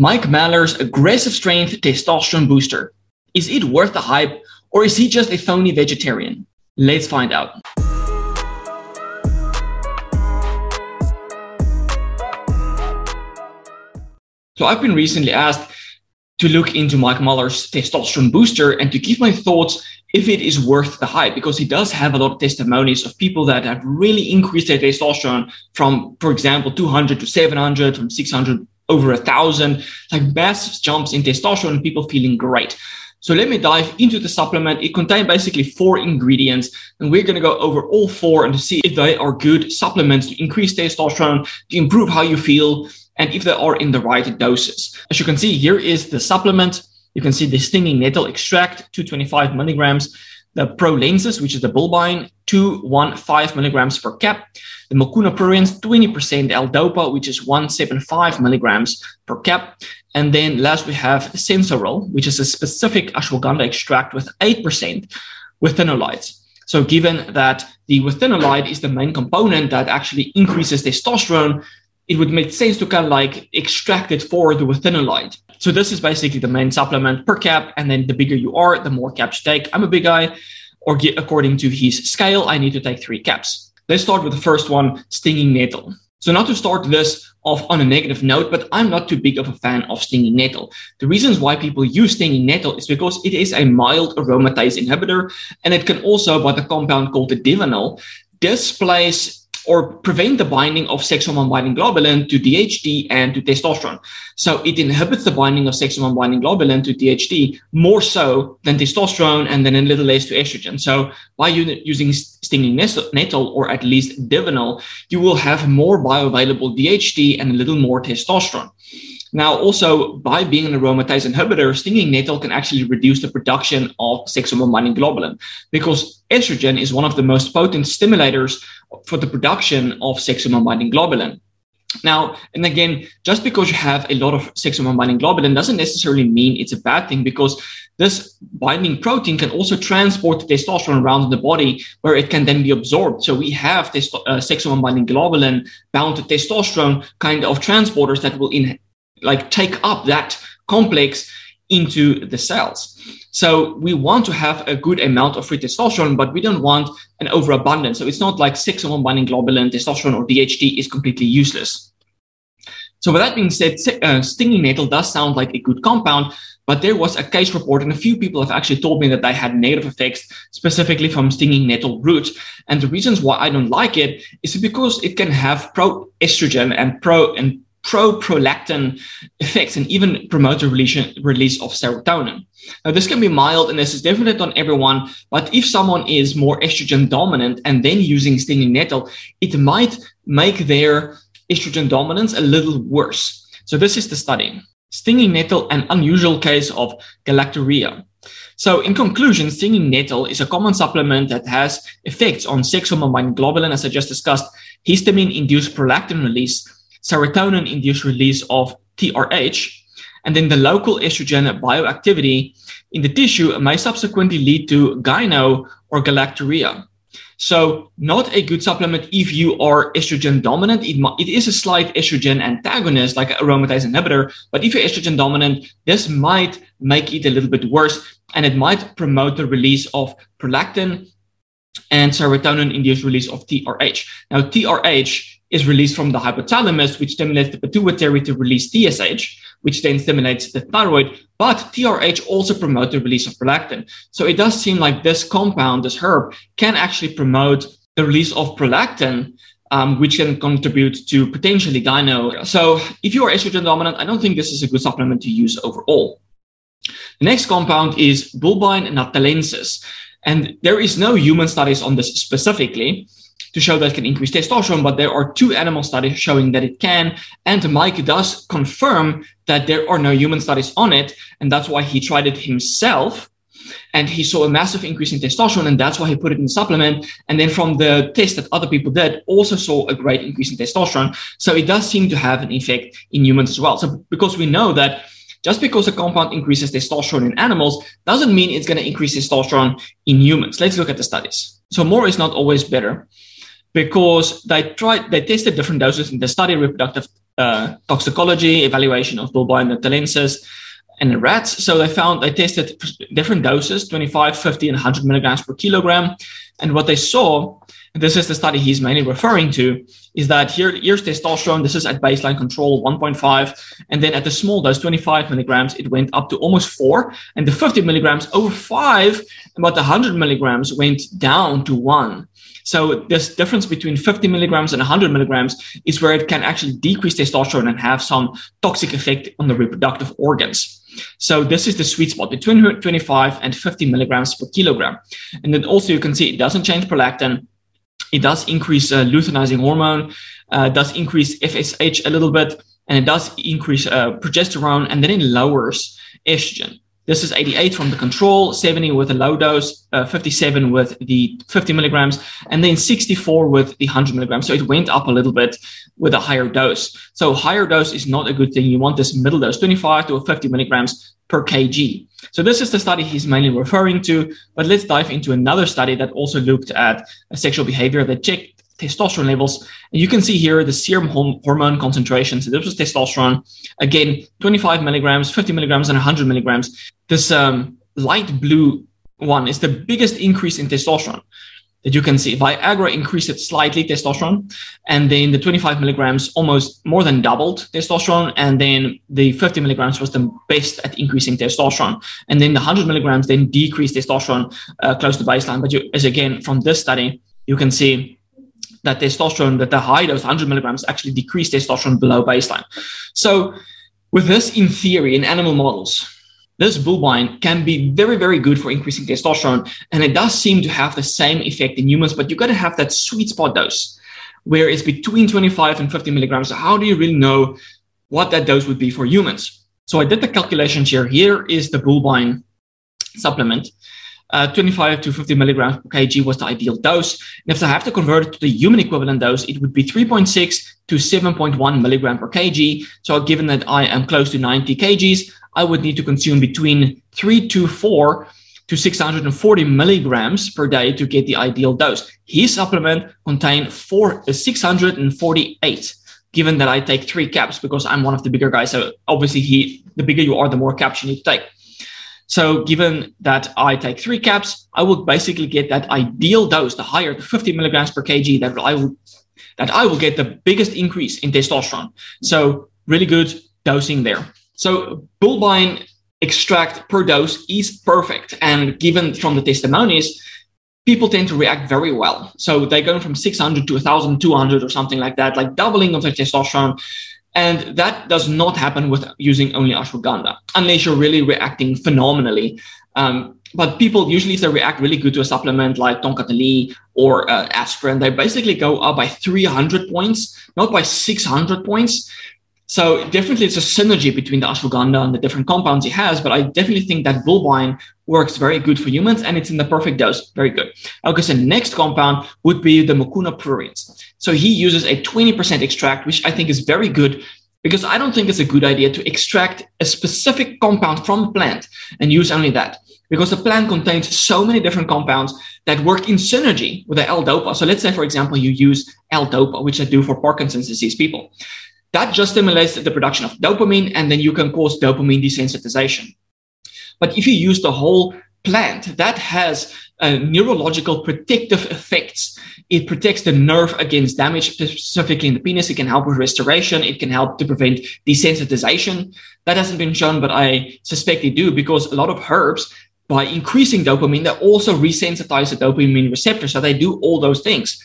Mike Mahler's aggressive strength testosterone booster. Is it worth the hype or is he just a phony vegetarian? Let's find out. So I've been recently asked to look into Mike Mahler's testosterone booster and to give my thoughts if it is worth the hype because he does have a lot of testimonies of people that have really increased their testosterone from, for example, 200 to 700, from 600 over a thousand, like massive jumps in testosterone and people feeling great. So let me dive into the supplement. It contains basically four ingredients, and we're going to go over all four and see if they are good supplements to increase testosterone, to improve how you feel, and if they are in the right doses. As you can see, here is the supplement. You can see the stinging nettle extract, 225 milligrams the Prolensis, which is the Bulbine, 215 milligrams per cap. The Mucuna pruriens, 20% L-Dopa, which is 175 milligrams per cap. And then last we have Sensoril, which is a specific ashwagandha extract with 8% withanolides. So given that the withanolide is the main component that actually increases testosterone, it would make sense to kind of like extract it for the withanolide. So this is basically the main supplement per cap. And then the bigger you are, the more caps you take. I'm a big guy, or get, according to his scale, I need to take three caps. Let's start with the first one, stinging nettle. So not to start this off on a negative note, but I'm not too big of a fan of stinging nettle. The reasons why people use stinging nettle is because it is a mild aromatase inhibitor, and it can also, by the compound called the divanol, displace or prevent the binding of sex hormone binding globulin to DHT and to testosterone. So it inhibits the binding of sex hormone binding globulin to DHT more so than testosterone and then a little less to estrogen. So by using stinging nettle or at least divanol, you will have more bioavailable DHT and a little more testosterone. Now, also by being an aromatase inhibitor, stinging nettle can actually reduce the production of sex hormone binding globulin because estrogen is one of the most potent stimulators for the production of sexual binding globulin. Now, and again, just because you have a lot of sexual binding globulin doesn't necessarily mean it's a bad thing because this binding protein can also transport testosterone around the body where it can then be absorbed. So we have this uh, sexual binding globulin bound to testosterone kind of transporters that will in, like take up that complex into the cells. So we want to have a good amount of free testosterone, but we don't want an overabundance. So it's not like 6 1 binding globulin, testosterone, or DHT is completely useless. So with that being said, uh, stinging nettle does sound like a good compound, but there was a case report, and a few people have actually told me that they had negative effects, specifically from stinging nettle root. And the reasons why I don't like it is because it can have pro estrogen and pro and pro-prolactin effects and even promote the release of serotonin. Now, this can be mild and this is definitely on everyone, but if someone is more estrogen dominant and then using stinging nettle, it might make their estrogen dominance a little worse. So this is the study. Stinging nettle, an unusual case of galactorrhea. So in conclusion, stinging nettle is a common supplement that has effects on sex hormone globulin, as I just discussed, histamine-induced prolactin release, serotonin induced release of TRH, and then the local estrogen bioactivity in the tissue may subsequently lead to gyno or galactorrhea. So, not a good supplement if you are estrogen dominant. It, it is a slight estrogen antagonist, like aromatase inhibitor. But if you're estrogen dominant, this might make it a little bit worse and it might promote the release of prolactin and serotonin induced release of TRH. Now, TRH is released from the hypothalamus, which stimulates the pituitary to release TSH, which then stimulates the thyroid. But TRH also promotes the release of prolactin. So it does seem like this compound, this herb, can actually promote the release of prolactin, um, which can contribute to potentially gyno. So if you are estrogen dominant, I don't think this is a good supplement to use overall. The next compound is Bulbine natalensis. And there is no human studies on this specifically, to show that it can increase testosterone, but there are two animal studies showing that it can. And Mike does confirm that there are no human studies on it. And that's why he tried it himself. And he saw a massive increase in testosterone, and that's why he put it in the supplement. And then from the test that other people did, also saw a great increase in testosterone. So it does seem to have an effect in humans as well. So because we know that just because a compound increases testosterone in animals doesn't mean it's going to increase testosterone in humans. Let's look at the studies. So more is not always better because they tried they tested different doses in the study reproductive uh, toxicology, evaluation of bulbine natalensis, in rats. So they found they tested different doses 25, 50, and 100 milligrams per kilogram. And what they saw, this is the study he's mainly referring to, is that here, here's testosterone. This is at baseline control 1.5. And then at the small dose, 25 milligrams, it went up to almost four. And the 50 milligrams over five, about the 100 milligrams went down to one. So this difference between 50 milligrams and 100 milligrams is where it can actually decrease testosterone and have some toxic effect on the reproductive organs. So this is the sweet spot between 25 and 50 milligrams per kilogram. And then also you can see it doesn't change prolactin. It does increase uh, luteinizing hormone, uh, does increase FSH a little bit, and it does increase uh, progesterone, and then it lowers estrogen. This is 88 from the control, 70 with a low dose, uh, 57 with the 50 milligrams, and then 64 with the 100 milligrams. So it went up a little bit with a higher dose. So higher dose is not a good thing. You want this middle dose, 25 to 50 milligrams per kg. So this is the study he's mainly referring to. But let's dive into another study that also looked at sexual behavior that checked testosterone levels. And you can see here the serum hormone concentration. So this was testosterone. Again, 25 milligrams, 50 milligrams, and 100 milligrams. This um, light blue one is the biggest increase in testosterone that you can see. Viagra increased it slightly testosterone, and then the 25 milligrams almost more than doubled testosterone, and then the 50 milligrams was the best at increasing testosterone, and then the 100 milligrams then decreased testosterone uh, close to baseline. But you, as again from this study, you can see that testosterone, that the high dose 100 milligrams actually decreased testosterone below baseline. So, with this in theory in animal models, this bulbine can be very, very good for increasing testosterone. And it does seem to have the same effect in humans, but you've got to have that sweet spot dose where it's between 25 and 50 milligrams. So, how do you really know what that dose would be for humans? So, I did the calculations here. Here is the bulbine supplement uh, 25 to 50 milligrams per kg was the ideal dose. And if I have to convert it to the human equivalent dose, it would be 3.6 to 7.1 milligram per kg. So given that I am close to 90 kgs, I would need to consume between 3 to 4 to 640 milligrams per day to get the ideal dose. His supplement contained four, uh, 648 given that I take three caps because I'm one of the bigger guys. So obviously he, the bigger you are, the more caps you need to take. So given that I take three caps, I will basically get that ideal dose, the higher, the 50 milligrams per kg that I will, that I will get the biggest increase in testosterone. So really good dosing there. So bulbine extract per dose is perfect. And given from the testimonies, people tend to react very well. So they're going from 600 to 1,200 or something like that, like doubling of their testosterone. And that does not happen with using only ashwagandha, unless you're really reacting phenomenally. Um, but people usually, if they react really good to a supplement like Tongkat Ali or uh, aspirin, they basically go up by 300 points, not by 600 points. So definitely it's a synergy between the ashwagandha and the different compounds it has, but I definitely think that bulbine works very good for humans and it's in the perfect dose. Very good. Okay, so next compound would be the Mucuna pruriens. So he uses a 20% extract, which I think is very good because I don't think it's a good idea to extract a specific compound from a plant and use only that because the plant contains so many different compounds that work in synergy with the L-DOPA. So let's say, for example, you use L-DOPA, which I do for Parkinson's disease people. That just stimulates the production of dopamine, and then you can cause dopamine desensitization. But if you use the whole plant, that has uh, neurological protective effects. It protects the nerve against damage, specifically in the penis. It can help with restoration. It can help to prevent desensitization. That hasn't been shown, but I suspect they do because a lot of herbs, by increasing dopamine, they also resensitize the dopamine receptor. So they do all those things.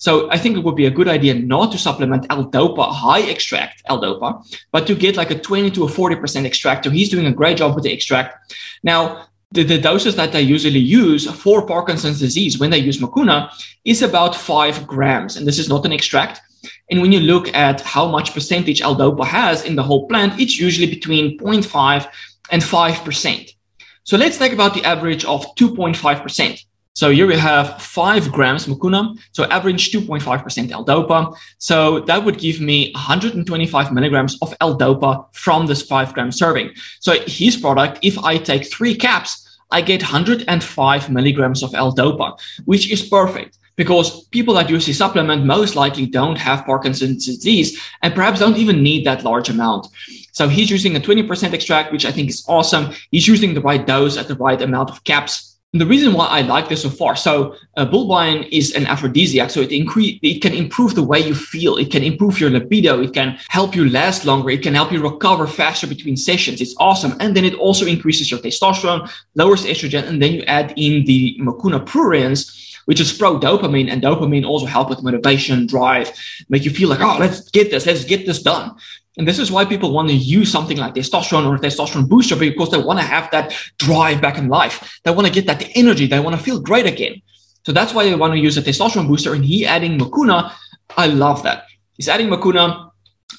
So I think it would be a good idea not to supplement L-DOPA, high extract L-DOPA, but to get like a 20 to a 40% extract. So he's doing a great job with the extract. Now, the, the doses that they usually use for Parkinson's disease when they use Mucuna is about five grams. And this is not an extract. And when you look at how much percentage L-DOPA has in the whole plant, it's usually between 0.5 and 5%. So let's think about the average of 2.5%. So here we have five grams mucuna, so average 2.5% L-DOPA. So that would give me 125 milligrams of L-DOPA from this five gram serving. So his product, if I take three caps, I get 105 milligrams of L-DOPA, which is perfect because people that use the supplement most likely don't have Parkinson's disease and perhaps don't even need that large amount. So he's using a 20% extract, which I think is awesome. He's using the right dose at the right amount of caps. The reason why I like this so far, so uh, is an aphrodisiac, so it increase, it can improve the way you feel, it can improve your libido, it can help you last longer, it can help you recover faster between sessions. It's awesome, and then it also increases your testosterone, lowers estrogen, and then you add in the mucuna pruriens, which is pro dopamine, and dopamine also help with motivation, drive, make you feel like, oh, let's get this, let's get this done. And this is why people want to use something like testosterone or testosterone booster because they want to have that drive back in life. They want to get that energy. They want to feel great again. So that's why they want to use a testosterone booster. And he adding Mucuna, I love that. He's adding Mucuna.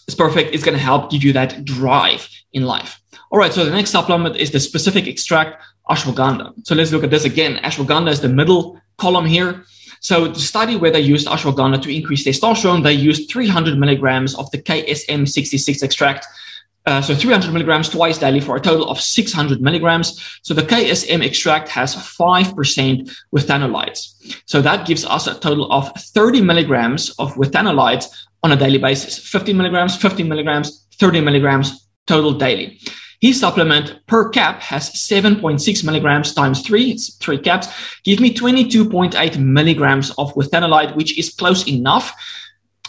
It's perfect. It's going to help give you that drive in life. All right. So the next supplement is the specific extract ashwagandha. So let's look at this again. Ashwagandha is the middle column here. So the study where they used ashwagandha to increase testosterone, they used 300 milligrams of the KSM66 extract. Uh, so 300 milligrams twice daily for a total of 600 milligrams. So the KSM extract has 5% withanolides. So that gives us a total of 30 milligrams of withanolides on a daily basis 15 milligrams, 15 milligrams, 30 milligrams total daily. His supplement per cap has 7.6 milligrams times three, it's three caps, give me 22.8 milligrams of withanolide, which is close enough.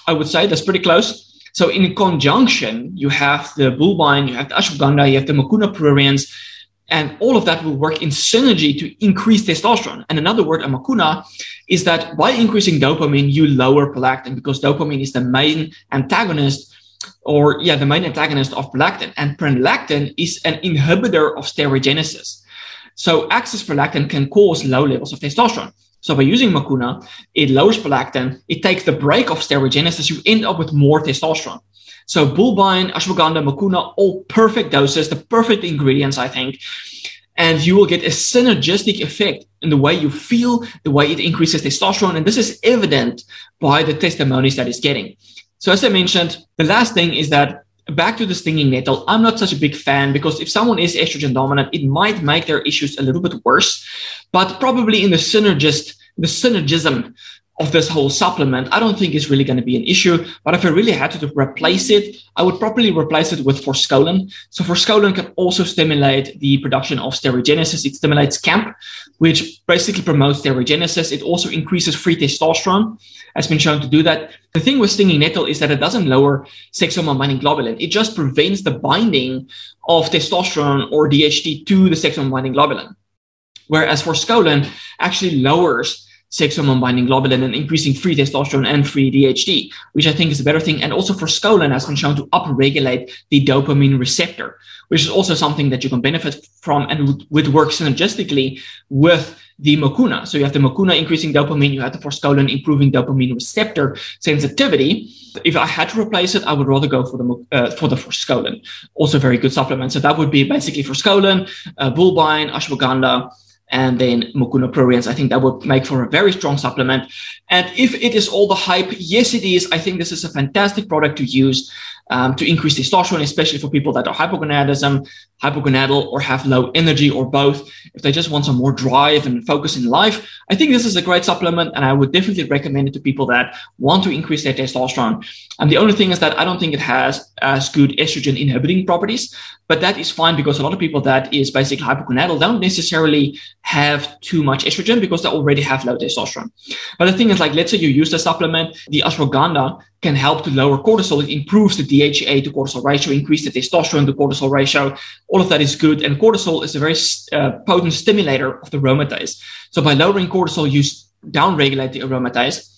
I would say that's pretty close. So in conjunction, you have the bulbine, you have the ashwagandha, you have the mucuna pruriens, and all of that will work in synergy to increase testosterone. And another word, amakuna, is that by increasing dopamine, you lower prolactin because dopamine is the main antagonist or yeah, the main antagonist of prolactin. And prolactin is an inhibitor of steroidogenesis. So excess prolactin can cause low levels of testosterone. So by using Mucuna, it lowers prolactin, it takes the break of steroidogenesis, you end up with more testosterone. So bulbine, ashwagandha, Mucuna, all perfect doses, the perfect ingredients, I think. And you will get a synergistic effect in the way you feel, the way it increases testosterone. And this is evident by the testimonies that it's getting. So as I mentioned, the last thing is that back to the stinging nettle, I'm not such a big fan because if someone is estrogen dominant, it might make their issues a little bit worse. But probably in the synergist, the synergism of this whole supplement, I don't think is really going to be an issue. But if I really had to replace it, I would probably replace it with forskolin. So forskolin can also stimulate the production of steroidogenesis. It stimulates CAMP, which basically promotes steroidogenesis. It also increases free testosterone, has been shown to do that. The thing with stinging nettle is that it doesn't lower sex hormone binding globulin. It just prevents the binding of testosterone or DHT to the sex hormone binding globulin. Whereas forskolin actually lowers sex hormone binding globulin and increasing free testosterone and free DHT, which I think is a better thing. And also forskolin has been shown to upregulate the dopamine receptor, which is also something that you can benefit from and would work synergistically with the Mucuna. So you have the Mucuna increasing dopamine, you have the forskolin improving dopamine receptor sensitivity. If I had to replace it, I would rather go for the uh, for the forskolin. Also, very good supplement. So that would be basically forskolin, uh, bulbine, ashwagandha, and then Mucuna pruriens. I think that would make for a very strong supplement. And if it is all the hype, yes, it is. I think this is a fantastic product to use um, to increase testosterone, especially for people that are hypogonadism, hypogonadal, or have low energy, or both. If they just want some more drive and focus in life, I think this is a great supplement, and I would definitely recommend it to people that want to increase their testosterone. And the only thing is that I don't think it has as good estrogen inhibiting properties, but that is fine because a lot of people that is basically hypogonadal don't necessarily have too much estrogen because they already have low testosterone. But the thing is, like, let's say you use the supplement, the ashwagandha can help to lower cortisol. It improves the DHA to cortisol ratio, increase the testosterone to cortisol ratio. All of that is good. And cortisol is a very uh, potent stimulator of the aromatase. So by lowering cortisol, you downregulate the aromatase.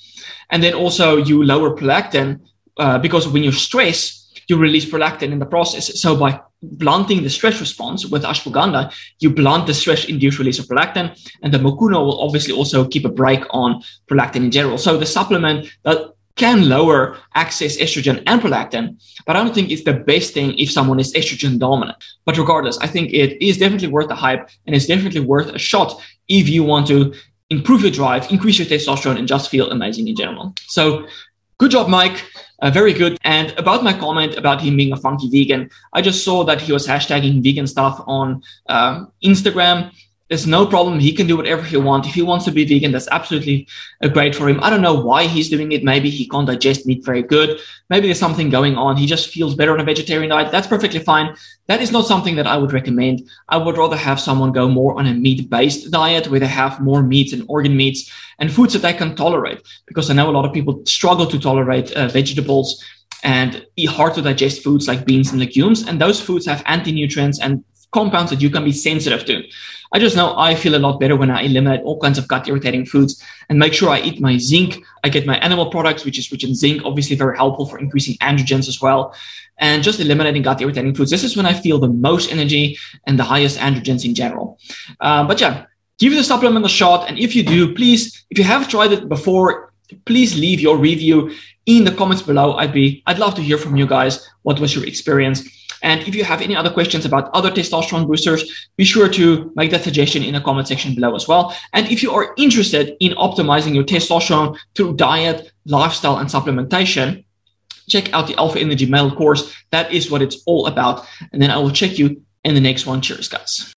And then also you lower prolactin uh, because when you stress, you release prolactin in the process. So by blunting the stress response with ashwagandha, you blunt the stress-induced release of prolactin, and the mucuna will obviously also keep a break on prolactin in general. So the supplement that can lower excess estrogen and prolactin, but I don't think it's the best thing if someone is estrogen dominant. But regardless, I think it is definitely worth the hype and it's definitely worth a shot if you want to improve your drive, increase your testosterone, and just feel amazing in general. So, good job, Mike. Uh, very good. And about my comment about him being a funky vegan, I just saw that he was hashtagging vegan stuff on uh, Instagram there's no problem. He can do whatever he wants. If he wants to be vegan, that's absolutely uh, great for him. I don't know why he's doing it. Maybe he can't digest meat very good. Maybe there's something going on. He just feels better on a vegetarian diet. That's perfectly fine. That is not something that I would recommend. I would rather have someone go more on a meat based diet where they have more meats and organ meats and foods that they can tolerate. Because I know a lot of people struggle to tolerate uh, vegetables and eat hard to digest foods like beans and legumes. And those foods have anti nutrients and compounds that you can be sensitive to. I just know I feel a lot better when I eliminate all kinds of gut irritating foods and make sure I eat my zinc. I get my animal products, which is rich in zinc, obviously very helpful for increasing androgens as well. And just eliminating gut irritating foods. This is when I feel the most energy and the highest androgens in general. Uh, but yeah, give the supplement a shot. And if you do, please, if you have tried it before, please leave your review in the comments below. I'd be, I'd love to hear from you guys. What was your experience? And if you have any other questions about other testosterone boosters, be sure to make that suggestion in the comment section below as well. And if you are interested in optimizing your testosterone through diet, lifestyle, and supplementation, check out the Alpha Energy Male course. That is what it's all about. And then I will check you in the next one. Cheers, guys.